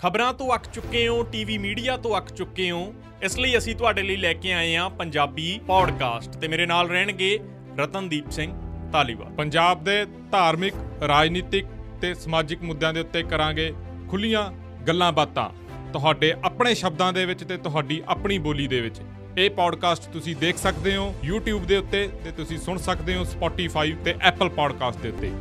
ਖਬਰਾਂ ਤੋਂ ਅੱਕ ਚੁੱਕੇ ਹੋ, ਟੀਵੀ ਮੀਡੀਆ ਤੋਂ ਅੱਕ ਚੁੱਕੇ ਹੋ, ਇਸ ਲਈ ਅਸੀਂ ਤੁਹਾਡੇ ਲਈ ਲੈ ਕੇ ਆਏ ਹਾਂ ਪੰਜਾਬੀ ਪੌਡਕਾਸਟ ਤੇ ਮੇਰੇ ਨਾਲ ਰਹਿਣਗੇ ਰਤਨਦੀਪ ਸਿੰਘ ਧਾਲੀਵਾਲ। ਪੰਜਾਬ ਦੇ ਧਾਰਮਿਕ, ਰਾਜਨੀਤਿਕ ਤੇ ਸਮਾਜਿਕ ਮੁੱਦਿਆਂ ਦੇ ਉੱਤੇ ਕਰਾਂਗੇ ਖੁੱਲੀਆਂ ਗੱਲਾਂ ਬਾਤਾਂ। ਤੁਹਾਡੇ ਆਪਣੇ ਸ਼ਬਦਾਂ ਦੇ ਵਿੱਚ ਤੇ ਤੁਹਾਡੀ ਆਪਣੀ ਬੋਲੀ ਦੇ ਵਿੱਚ। ਇਹ ਪੌਡਕਾਸਟ ਤੁਸੀਂ ਦੇਖ ਸਕਦੇ ਹੋ YouTube ਦੇ ਉੱਤੇ ਤੇ ਤੁਸੀਂ ਸੁਣ ਸਕਦੇ ਹੋ Spotify ਤੇ Apple ਪੌਡਕਾਸਟ ਦੇ ਉੱਤੇ।